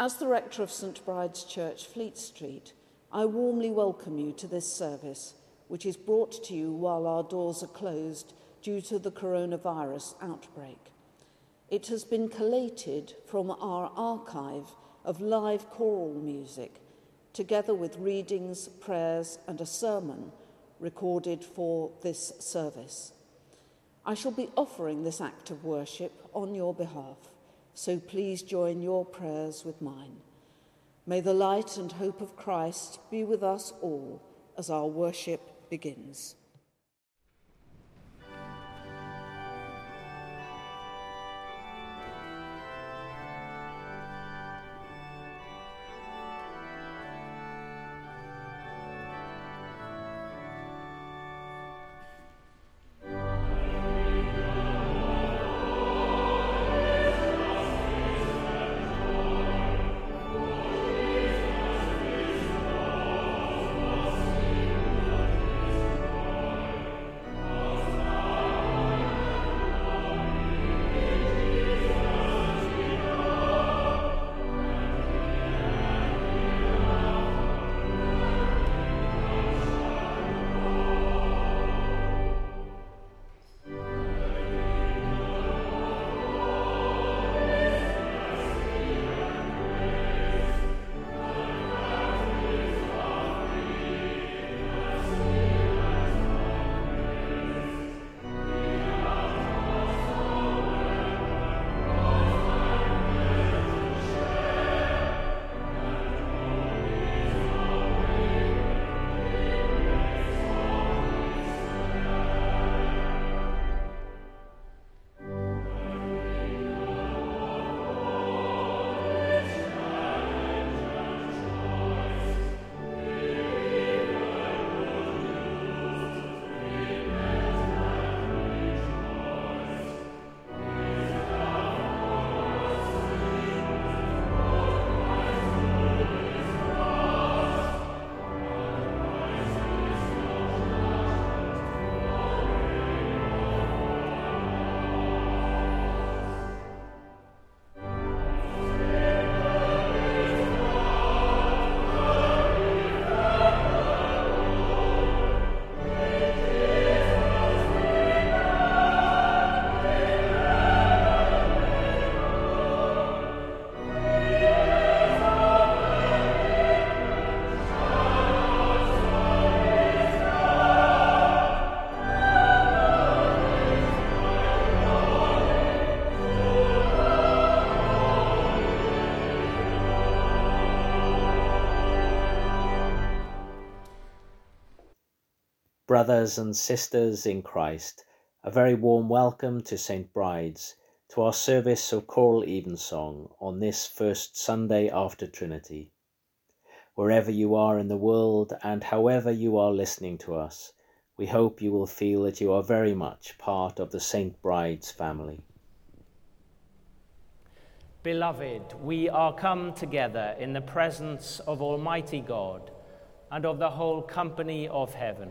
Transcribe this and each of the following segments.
As the rector of St Bride's Church, Fleet Street, I warmly welcome you to this service, which is brought to you while our doors are closed due to the coronavirus outbreak. It has been collated from our archive of live choral music, together with readings, prayers, and a sermon recorded for this service. I shall be offering this act of worship on your behalf, so please join your prayers with mine. May the light and hope of Christ be with us all as our worship begins. Brothers and sisters in Christ, a very warm welcome to St. Bride's, to our service of choral evensong on this first Sunday after Trinity. Wherever you are in the world and however you are listening to us, we hope you will feel that you are very much part of the St. Bride's family. Beloved, we are come together in the presence of Almighty God and of the whole company of heaven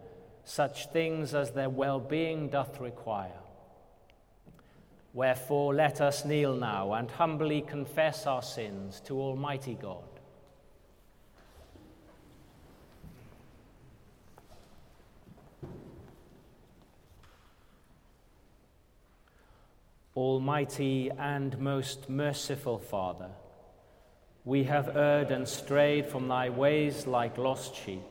such things as their well being doth require. Wherefore, let us kneel now and humbly confess our sins to Almighty God. Almighty and most merciful Father, we have erred and strayed from thy ways like lost sheep.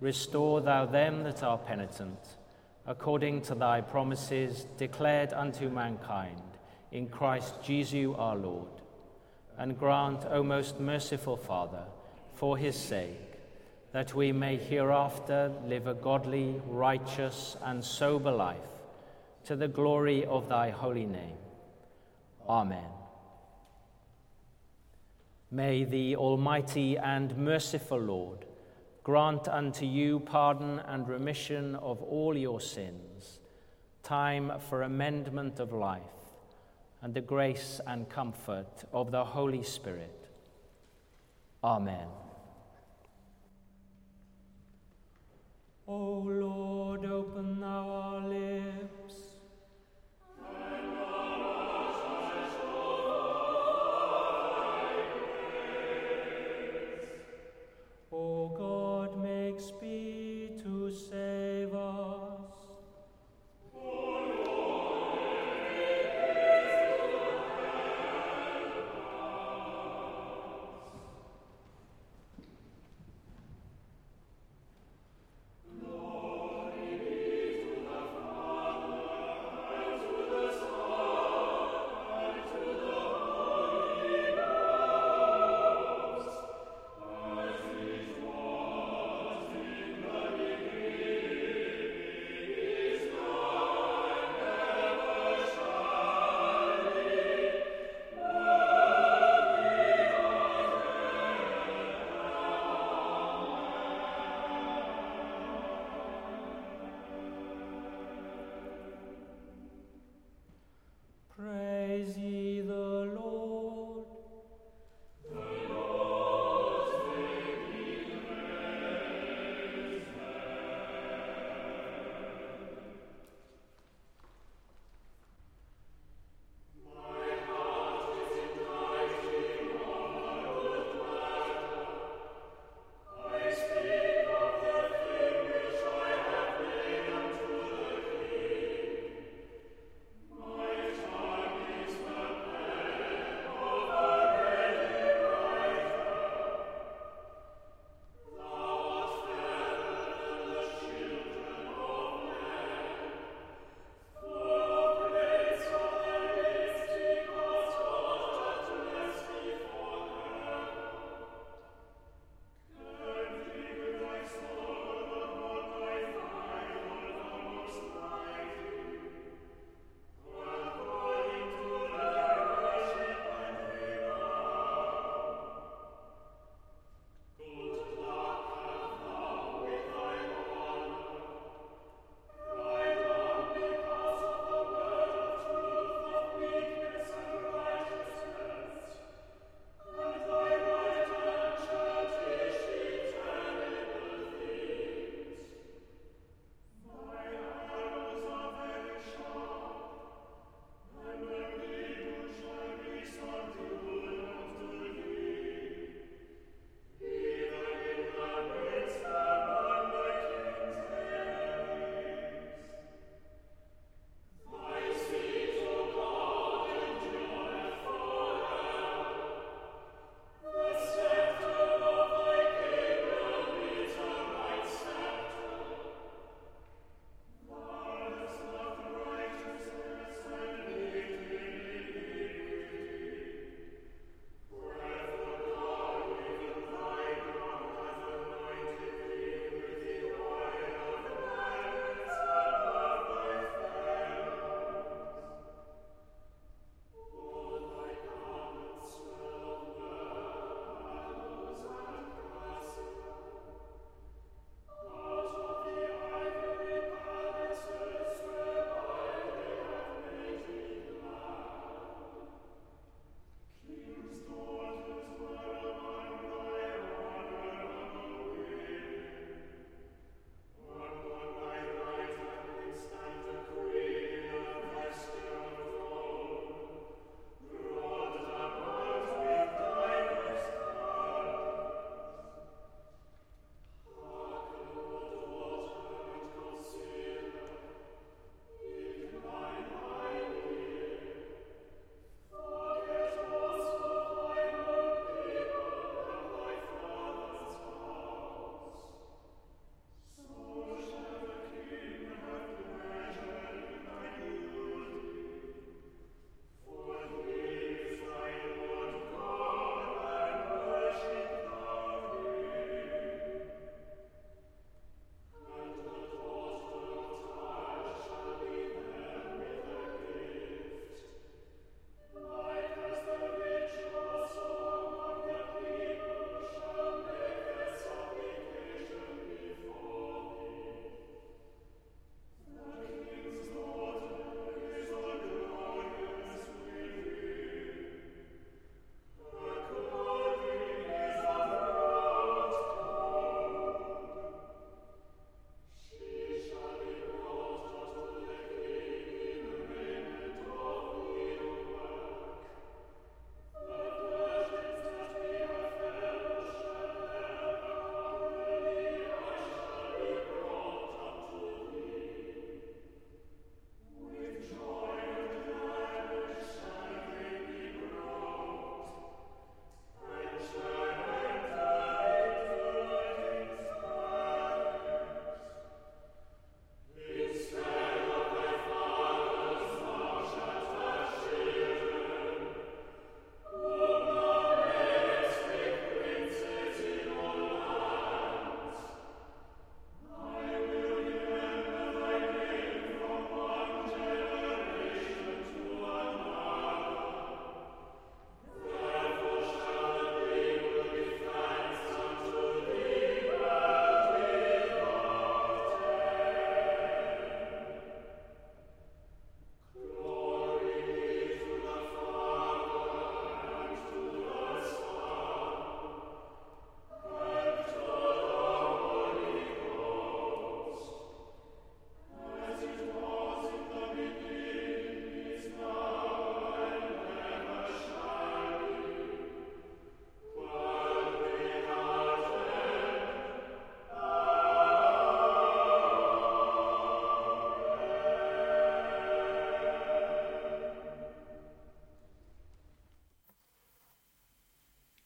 Restore thou them that are penitent, according to thy promises declared unto mankind in Christ Jesus our Lord. And grant, O most merciful Father, for his sake, that we may hereafter live a godly, righteous, and sober life, to the glory of thy holy name. Amen. May the Almighty and merciful Lord grant unto you pardon and remission of all your sins, time for amendment of life, and the grace and comfort of the Holy Spirit. Amen. O Lord, open thou our lips.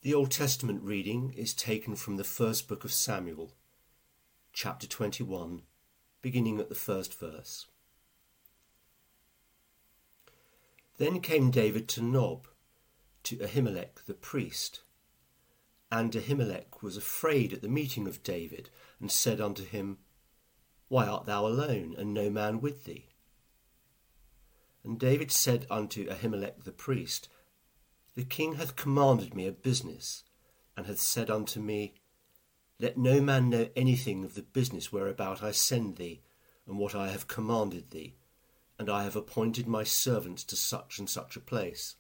The Old Testament reading is taken from the first book of Samuel, chapter 21, beginning at the first verse. Then came David to Nob, to Ahimelech the priest. And Ahimelech was afraid at the meeting of David, and said unto him, Why art thou alone, and no man with thee? And David said unto Ahimelech the priest, the king hath commanded me a business, and hath said unto me, Let no man know anything of the business whereabout I send thee, and what I have commanded thee, and I have appointed my servants to such and such a place.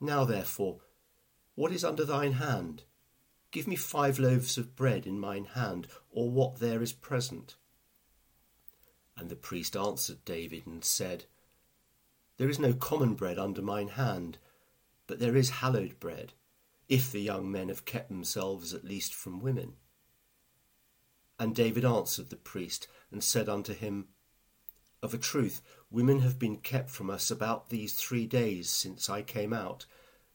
Now therefore, what is under thine hand? Give me five loaves of bread in mine hand, or what there is present. And the priest answered David and said, there is no common bread under mine hand, but there is hallowed bread, if the young men have kept themselves at least from women. And David answered the priest, and said unto him, Of a truth, women have been kept from us about these three days since I came out,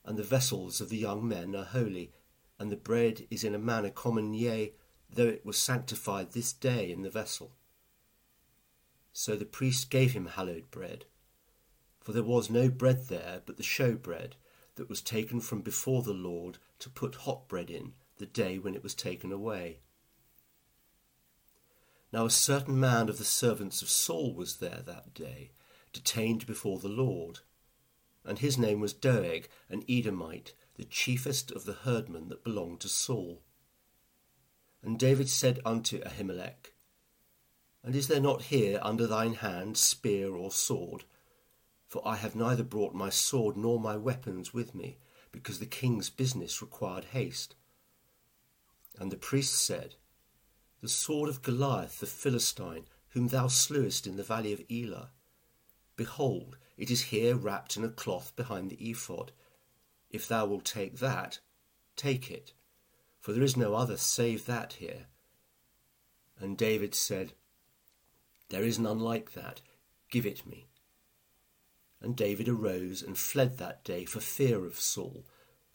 and the vessels of the young men are holy, and the bread is in a manner common, yea, though it was sanctified this day in the vessel. So the priest gave him hallowed bread for there was no bread there but the show bread that was taken from before the Lord to put hot bread in the day when it was taken away. Now a certain man of the servants of Saul was there that day, detained before the Lord, and his name was Doeg, an Edomite, the chiefest of the herdmen that belonged to Saul. And David said unto Ahimelech, And is there not here under thine hand spear or sword? For I have neither brought my sword nor my weapons with me, because the king's business required haste. And the priest said, The sword of Goliath the Philistine, whom thou slewest in the valley of Elah. Behold, it is here wrapped in a cloth behind the ephod. If thou wilt take that, take it, for there is no other save that here. And David said, There is none like that, give it me. And David arose and fled that day for fear of Saul,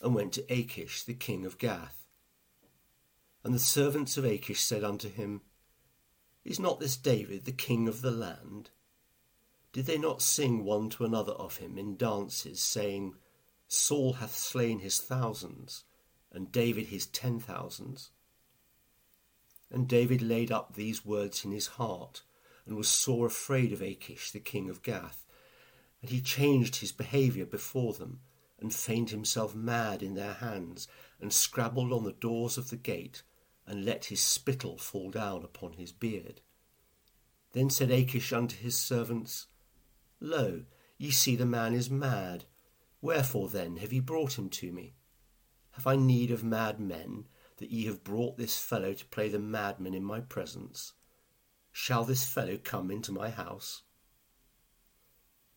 and went to Achish the king of Gath. And the servants of Achish said unto him, Is not this David the king of the land? Did they not sing one to another of him in dances, saying, Saul hath slain his thousands, and David his ten thousands? And David laid up these words in his heart, and was sore afraid of Achish the king of Gath, and he changed his behaviour before them, and feigned himself mad in their hands, and scrabbled on the doors of the gate, and let his spittle fall down upon his beard. Then said Achish unto his servants, Lo, ye see the man is mad. Wherefore then have ye brought him to me? Have I need of mad men, that ye have brought this fellow to play the madman in my presence? Shall this fellow come into my house?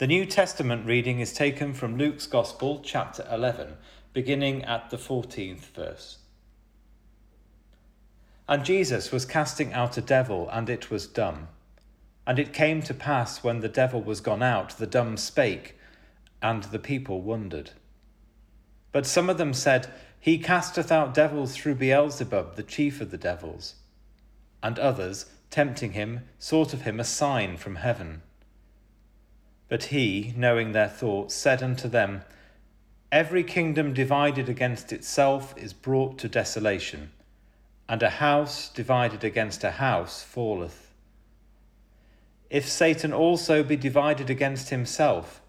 The New Testament reading is taken from Luke's Gospel, chapter 11, beginning at the 14th verse. And Jesus was casting out a devil, and it was dumb. And it came to pass when the devil was gone out, the dumb spake, and the people wondered. But some of them said, He casteth out devils through Beelzebub, the chief of the devils. And others, tempting him, sought of him a sign from heaven. But he, knowing their thoughts, said unto them, Every kingdom divided against itself is brought to desolation, and a house divided against a house falleth. If Satan also be divided against himself,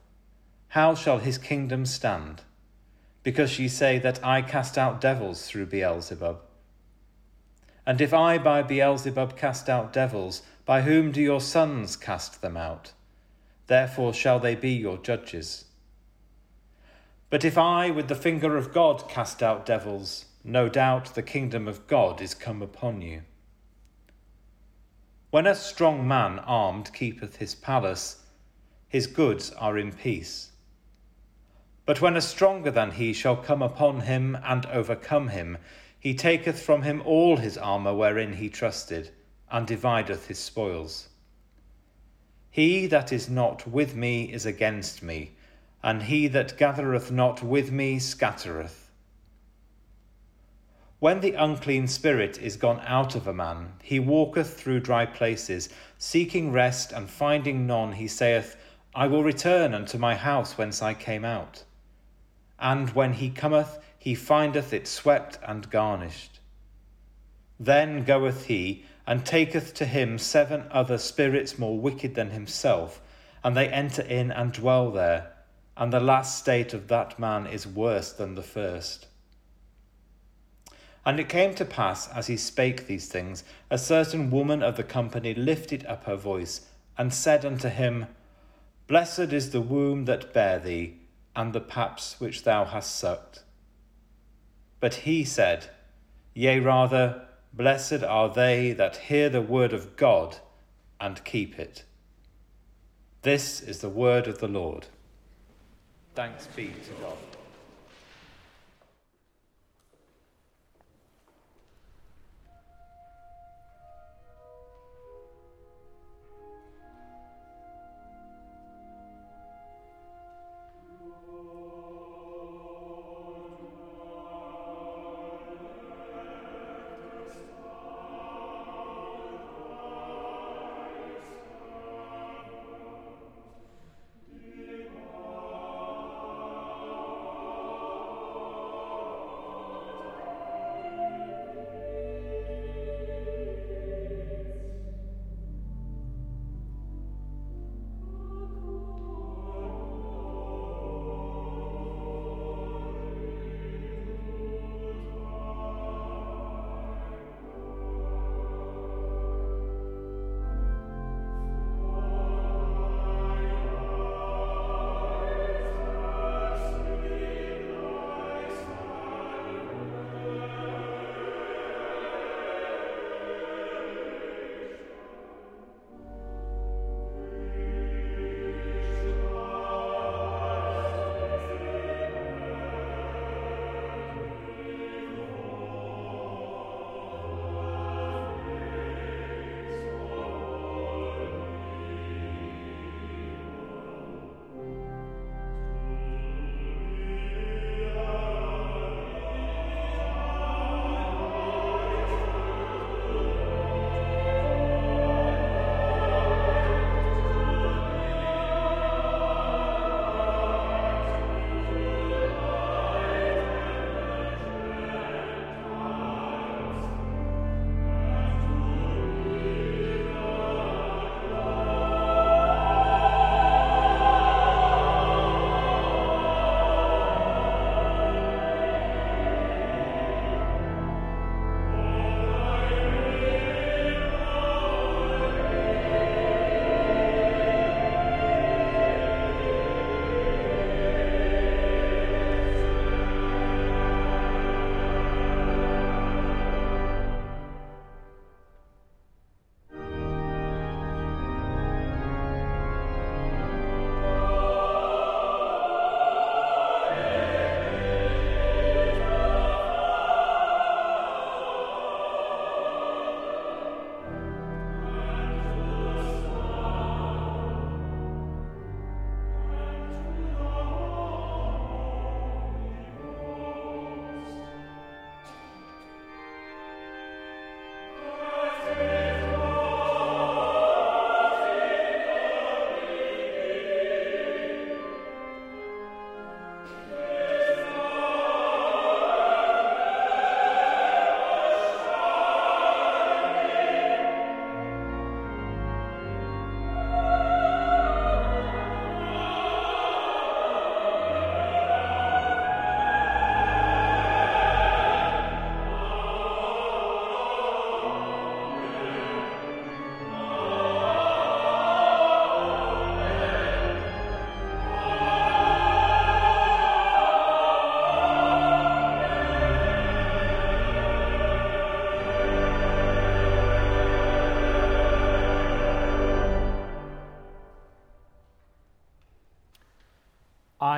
how shall his kingdom stand? Because ye say that I cast out devils through Beelzebub. And if I by Beelzebub cast out devils, by whom do your sons cast them out? Therefore shall they be your judges. But if I with the finger of God cast out devils, no doubt the kingdom of God is come upon you. When a strong man armed keepeth his palace, his goods are in peace. But when a stronger than he shall come upon him and overcome him, he taketh from him all his armour wherein he trusted, and divideth his spoils. He that is not with me is against me, and he that gathereth not with me scattereth. When the unclean spirit is gone out of a man, he walketh through dry places, seeking rest, and finding none, he saith, I will return unto my house whence I came out. And when he cometh, he findeth it swept and garnished. Then goeth he and taketh to him seven other spirits more wicked than himself, and they enter in and dwell there, and the last state of that man is worse than the first. And it came to pass, as he spake these things, a certain woman of the company lifted up her voice, and said unto him, Blessed is the womb that bare thee, and the paps which thou hast sucked. But he said, Yea, rather, Blessed are they that hear the word of God and keep it. This is the word of the Lord. Thanks be to God.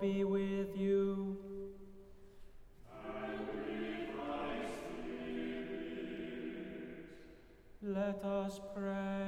be with you. Let us pray.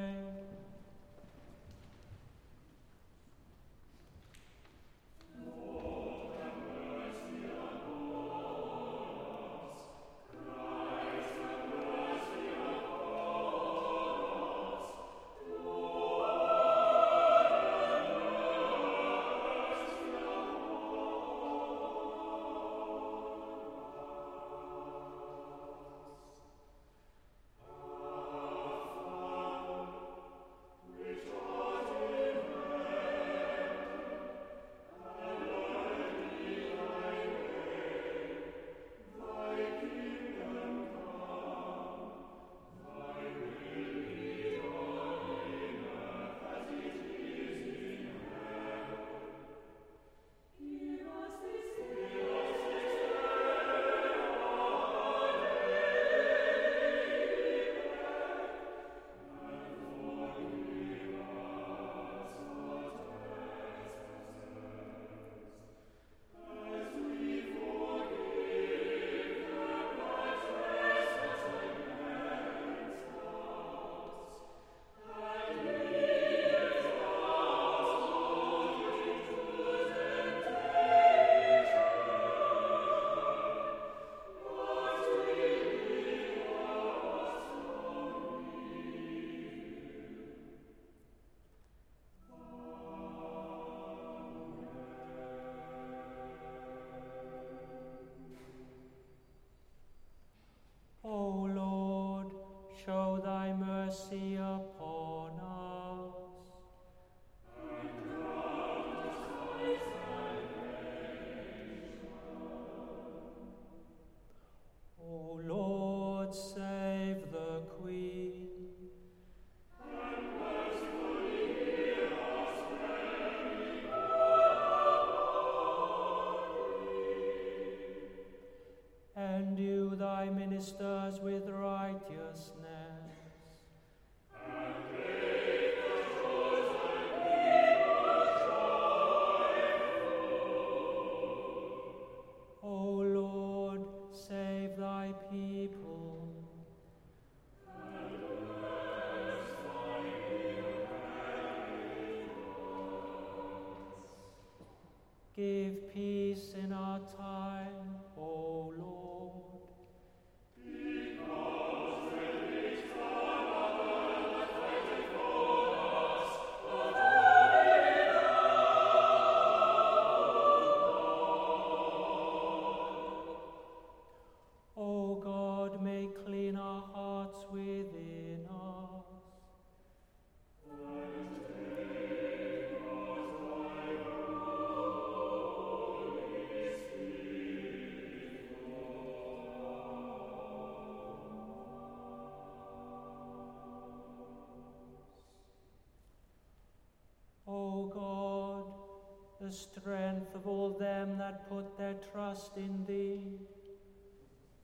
The strength of all them that put their trust in Thee,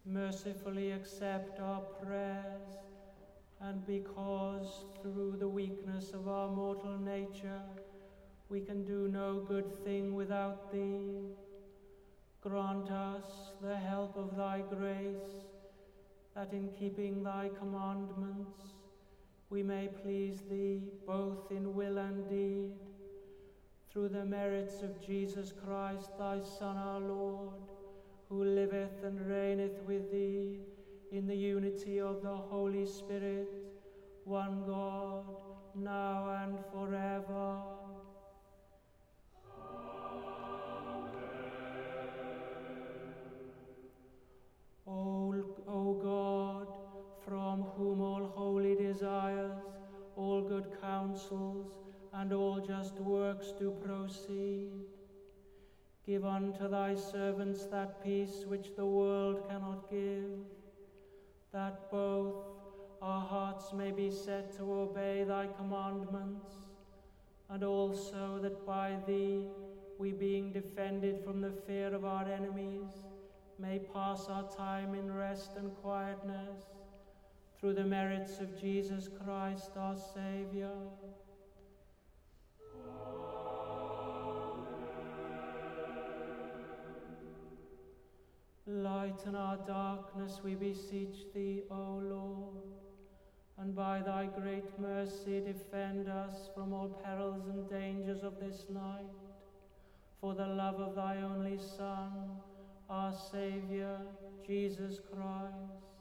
mercifully accept our prayers, and because through the weakness of our mortal nature we can do no good thing without Thee, grant us the help of Thy grace, that in keeping Thy commandments we may please Thee both in will and deed, through the merits of Jesus Christ, Thy Son, our Lord who liveth and reigneth with thee in the unity of the Holy Spirit, one God, now and forever. O, o God, from whom all holy desires, all good counsels, and all just works do proceed, give unto thy servants that peace which the world cannot give, that both our hearts may be set to obey thy commandments, and also that by thee we, being defended from the fear of our enemies, may pass our time in rest and quietness through the merits of Jesus Christ our Saviour. Lighten our darkness, we beseech thee, O Lord, and by thy great mercy defend us from all perils and dangers of this night, for the love of thy only Son, our Saviour, Jesus Christ.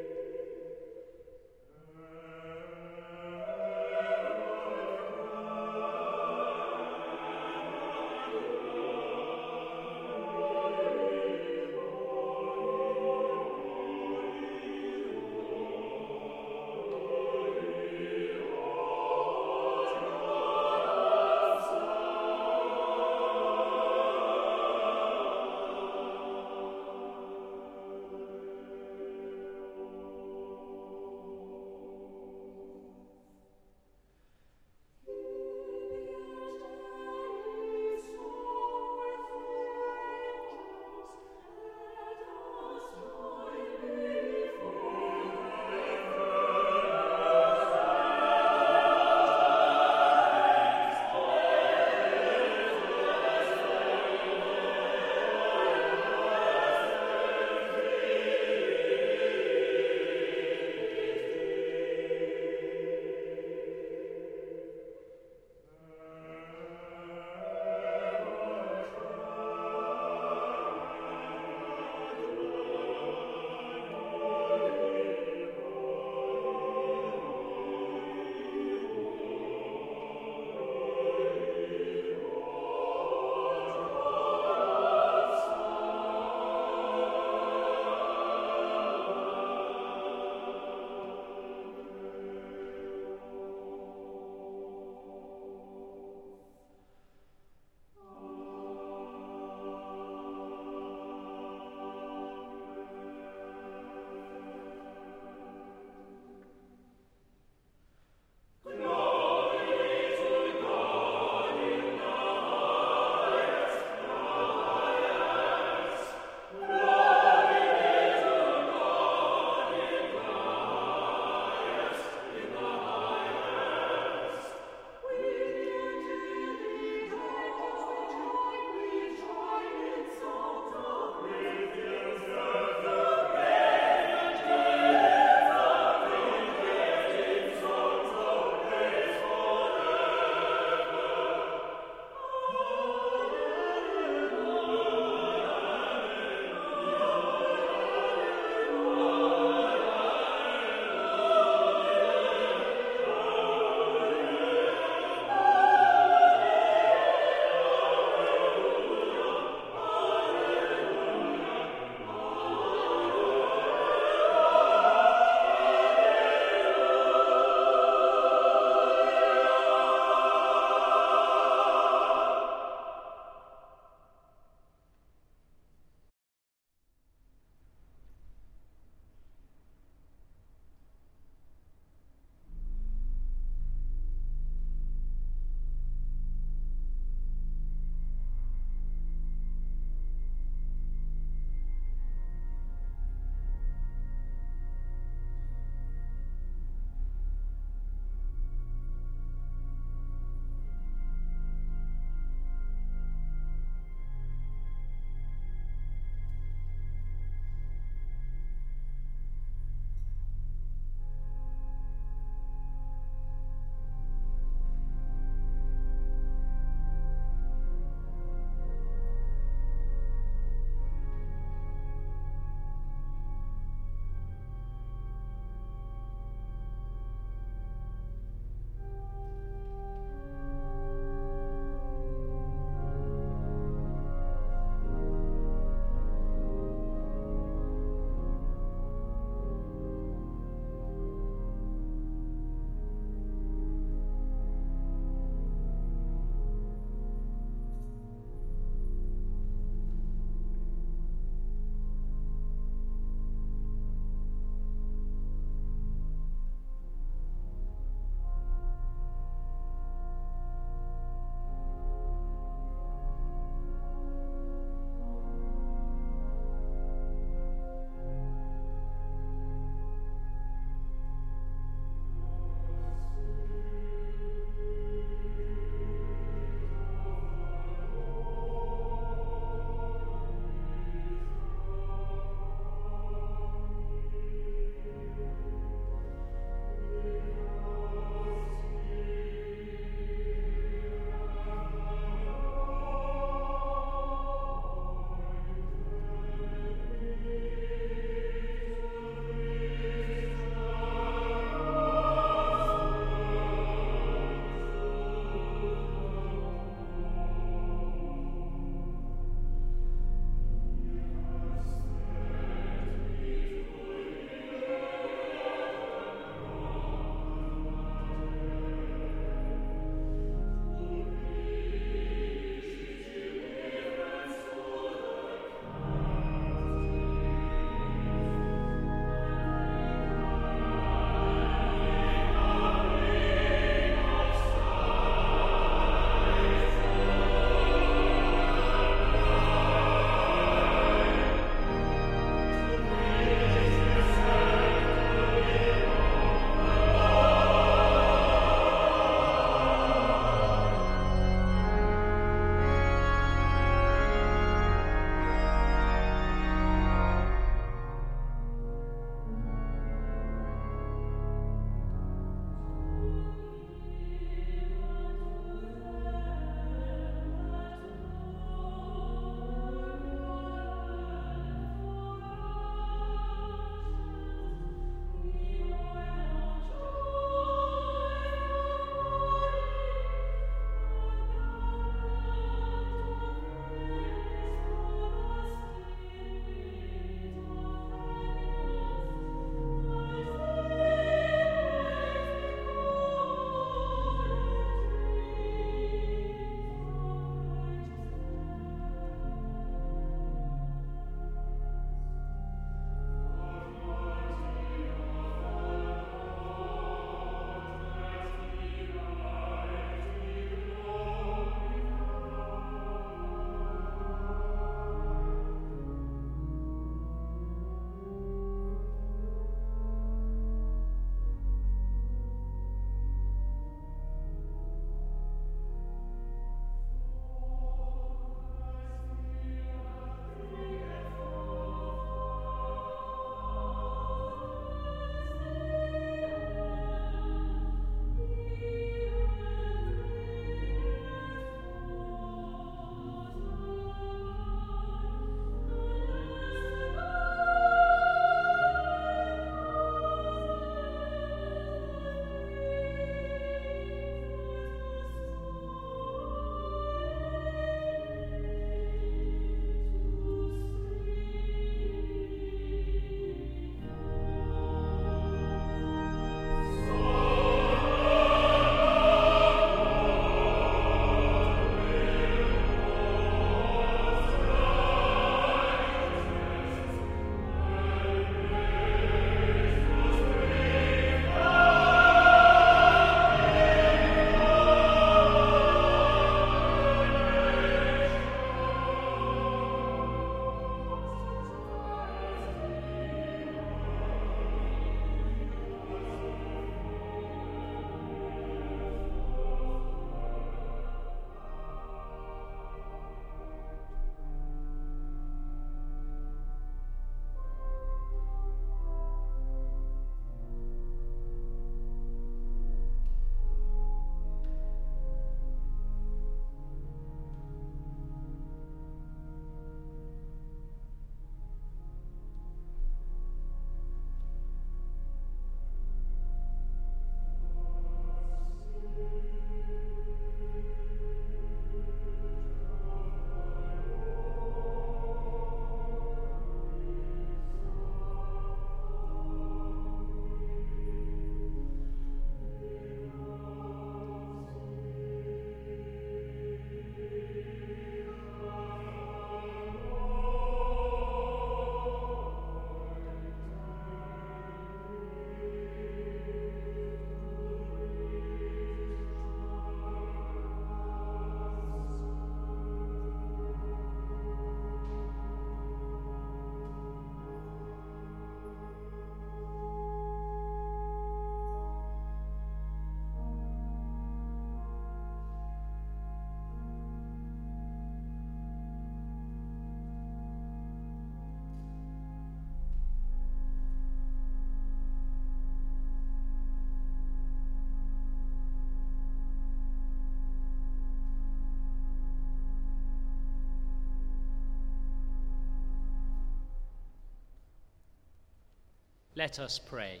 Let us pray.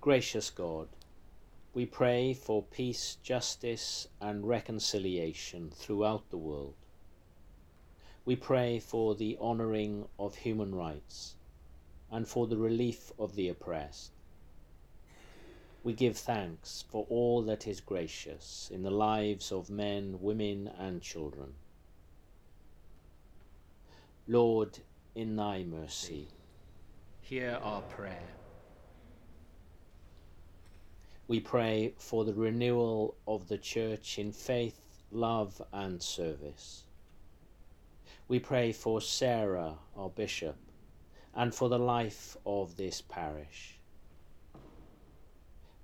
Gracious God, we pray for peace, justice, and reconciliation throughout the world. We pray for the honouring of human rights and for the relief of the oppressed. We give thanks for all that is gracious in the lives of men, women, and children. Lord, in thy mercy, hear our prayer. We pray for the renewal of the Church in faith, love, and service. We pray for Sarah, our Bishop, and for the life of this parish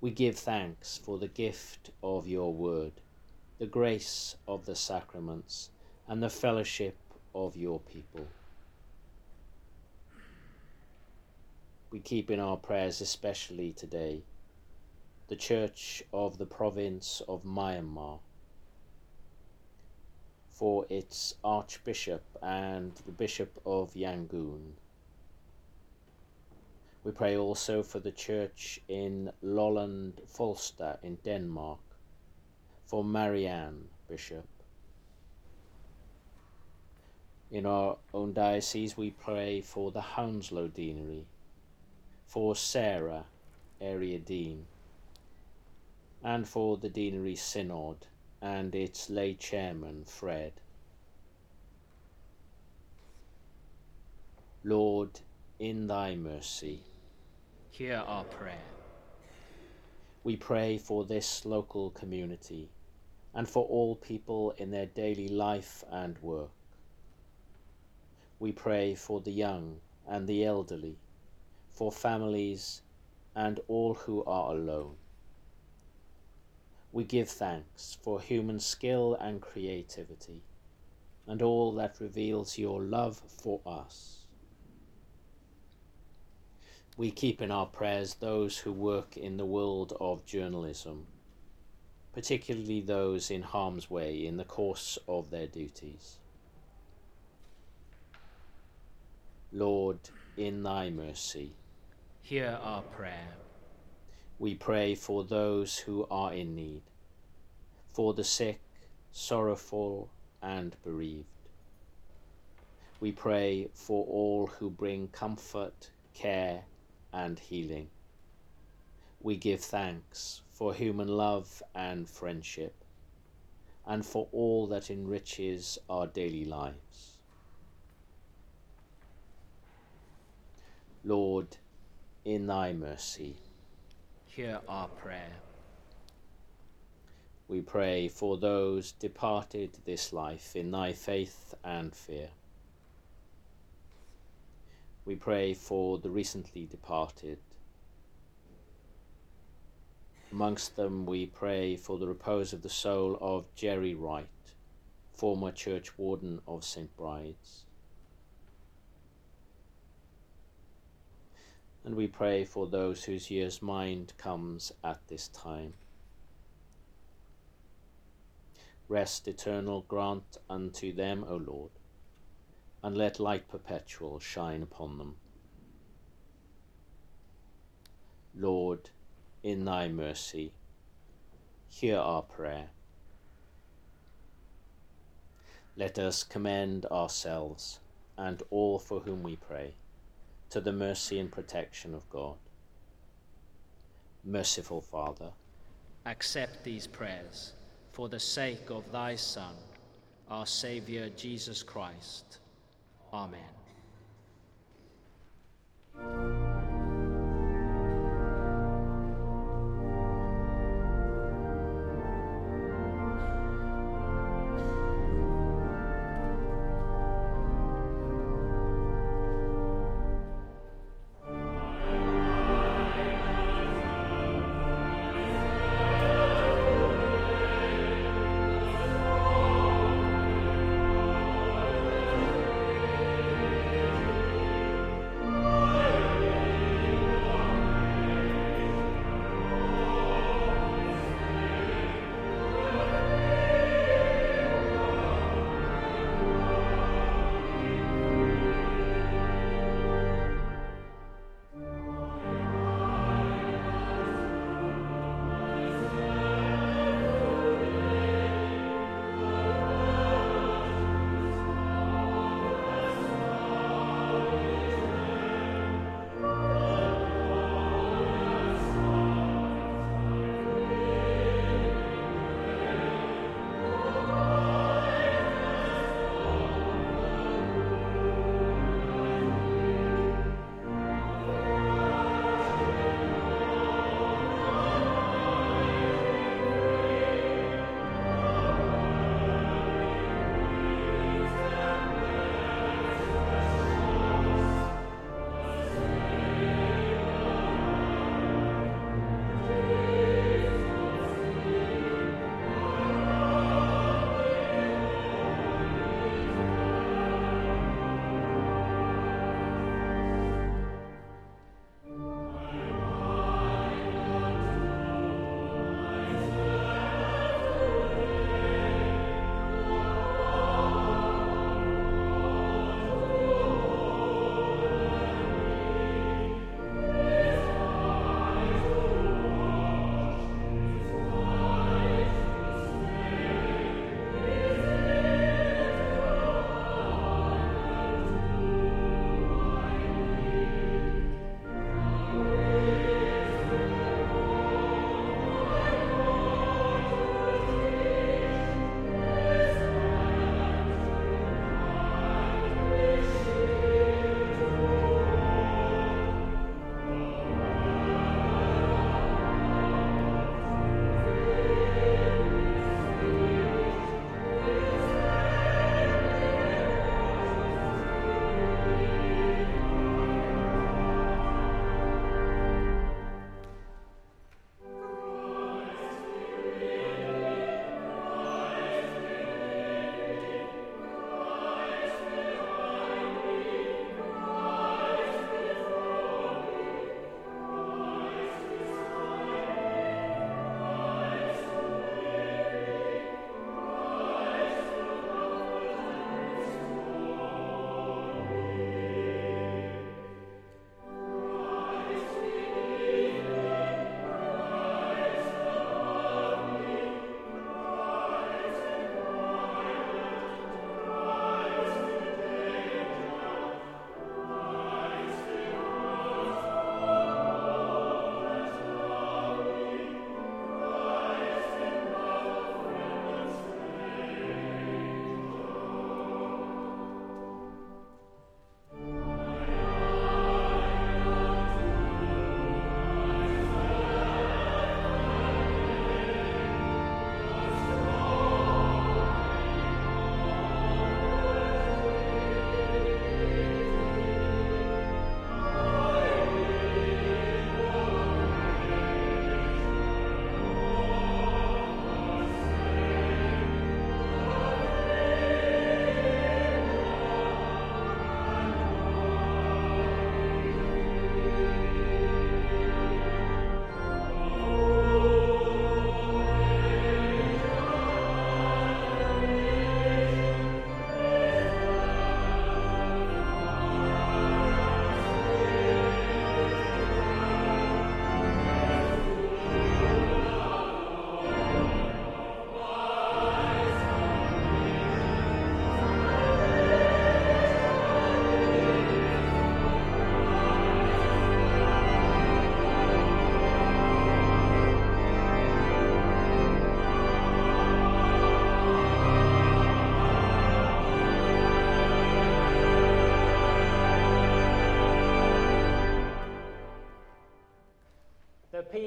we give thanks for the gift of your word, the grace of the sacraments, and the fellowship of your people. We keep in our prayers, especially today, the Church of the province of Myanmar, for its Archbishop and the Bishop of Yangon we pray also for the church in Lolland Falster in Denmark, for Marianne Bishop. In our own diocese, we pray for the Hounslow Deanery, for Sarah, Area Dean, and for the Deanery Synod and its lay chairman, Fred. Lord, in thy mercy, hear our prayer. We pray for this local community and for all people in their daily life and work. We pray for the young and the elderly, for families and all who are alone. We give thanks for human skill and creativity and all that reveals your love for us we keep in our prayers those who work in the world of journalism, particularly those in harm's way in the course of their duties. Lord, in thy mercy, hear our prayer. We pray for those who are in need, for the sick, sorrowful, and bereaved. We pray for all who bring comfort, care, and healing. We give thanks for human love and friendship, and for all that enriches our daily lives. Lord, in thy mercy, hear our prayer. We pray for those departed this life in thy faith and fear. We pray for the recently departed. Amongst them, we pray for the repose of the soul of Jerry Wright, former church warden of St. Bride's. And we pray for those whose year's mind comes at this time. Rest eternal grant unto them, O Lord and let light perpetual shine upon them. Lord, in thy mercy, hear our prayer. Let us commend ourselves and all for whom we pray to the mercy and protection of God. Merciful Father, accept these prayers for the sake of thy Son, our Saviour Jesus Christ Amen.